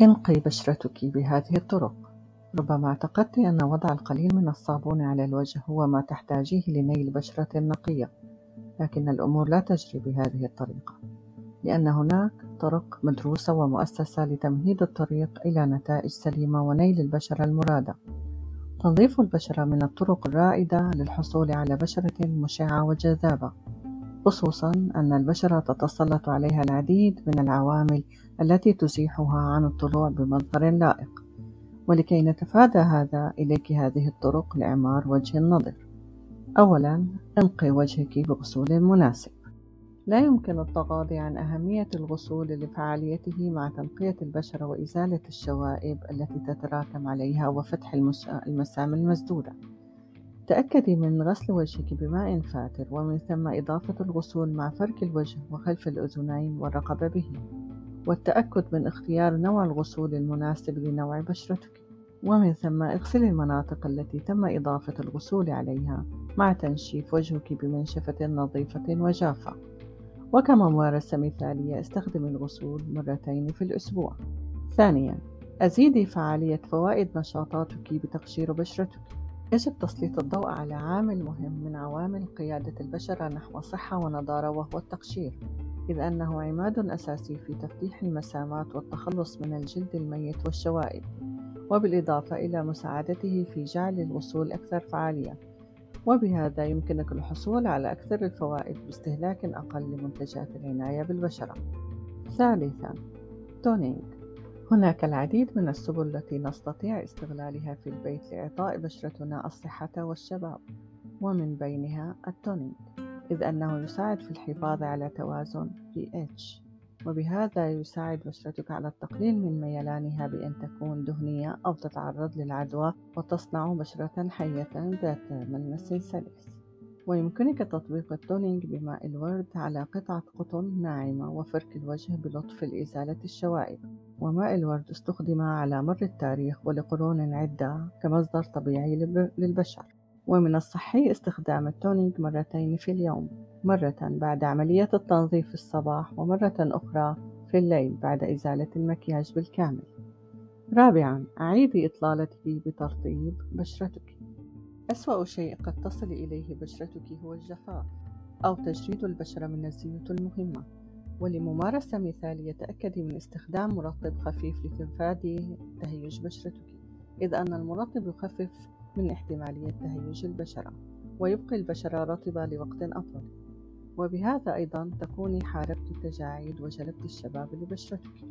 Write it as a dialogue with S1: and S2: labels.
S1: إنقي بشرتك بهذه الطرق. ربما اعتقدت أن وضع القليل من الصابون على الوجه هو ما تحتاجيه لنيل بشرة نقية، لكن الأمور لا تجري بهذه الطريقة، لأن هناك طرق مدروسة ومؤسسة لتمهيد الطريق إلى نتائج سليمة ونيل البشرة المرادة. تنظيف البشرة من الطرق الرائدة للحصول على بشرة مشعة وجذابة. خصوصا أن البشرة تتسلط عليها العديد من العوامل التي تزيحها عن الطلوع بمظهر لائق. ولكي نتفادى هذا إليك هذه الطرق لإعمار وجه النظر. أولا انقي وجهك بغسول مناسب. لا يمكن التغاضي عن أهمية الغسول لفعاليته مع تنقية البشرة وإزالة الشوائب التي تتراكم عليها وفتح المسام المسدودة. تأكدي من غسل وجهك بماء فاتر ومن ثم إضافة الغسول مع فرك الوجه وخلف الأذنين والرقبة به. والتأكد من اختيار نوع الغسول المناسب لنوع بشرتك. ومن ثم اغسلي المناطق التي تم إضافة الغسول عليها مع تنشيف وجهك بمنشفة نظيفة وجافة. وكممارسة مثالية استخدمي الغسول مرتين في الأسبوع. ثانيا أزيدي فعالية فوائد نشاطاتك بتقشير بشرتك. يجب تسليط الضوء على عامل مهم من عوامل قيادة البشرة نحو صحة ونضارة وهو التقشير إذ أنه عماد أساسي في تفتيح المسامات والتخلص من الجلد الميت والشوائب وبالإضافة إلى مساعدته في جعل الوصول أكثر فعالية. وبهذا يمكنك الحصول على أكثر الفوائد باستهلاك أقل لمنتجات العناية بالبشرة. ثالثا toning هناك العديد من السبل التي نستطيع استغلالها في البيت لإعطاء بشرتنا الصحة والشباب ومن بينها ال toning إذ أنه يساعد في الحفاظ على توازن pH وبهذا يساعد بشرتك على التقليل من ميلانها بأن تكون دهنية أو تتعرض للعدوى وتصنع بشرة حية ذات ملمس سلس. ويمكنك تطبيق ال toning بماء الورد على قطعة قطن ناعمة وفرك الوجه بلطف لإزالة الشوائب. وماء الورد استخدم على مر التاريخ ولقرون عدة كمصدر طبيعي للبشر. ومن الصحي استخدام التونينج مرتين في اليوم مرة بعد عملية التنظيف في الصباح ومرة أخرى في الليل بعد إزالة المكياج بالكامل. رابعا أعيدي إطلالتك بترطيب بشرتك. أسوأ شيء قد تصل إليه بشرتك هو الجفاف أو تجريد البشرة من الزيوت المهمة. ولممارسة مثالية تأكدي من استخدام مرطب خفيف لتفادي تهيج بشرتك إذ أن المرطب يخفف من احتمالية تهيج البشرة ويبقي البشرة رطبة لوقت أطول. وبهذا أيضا تكوني حاربت التجاعيد وجلبت الشباب لبشرتك.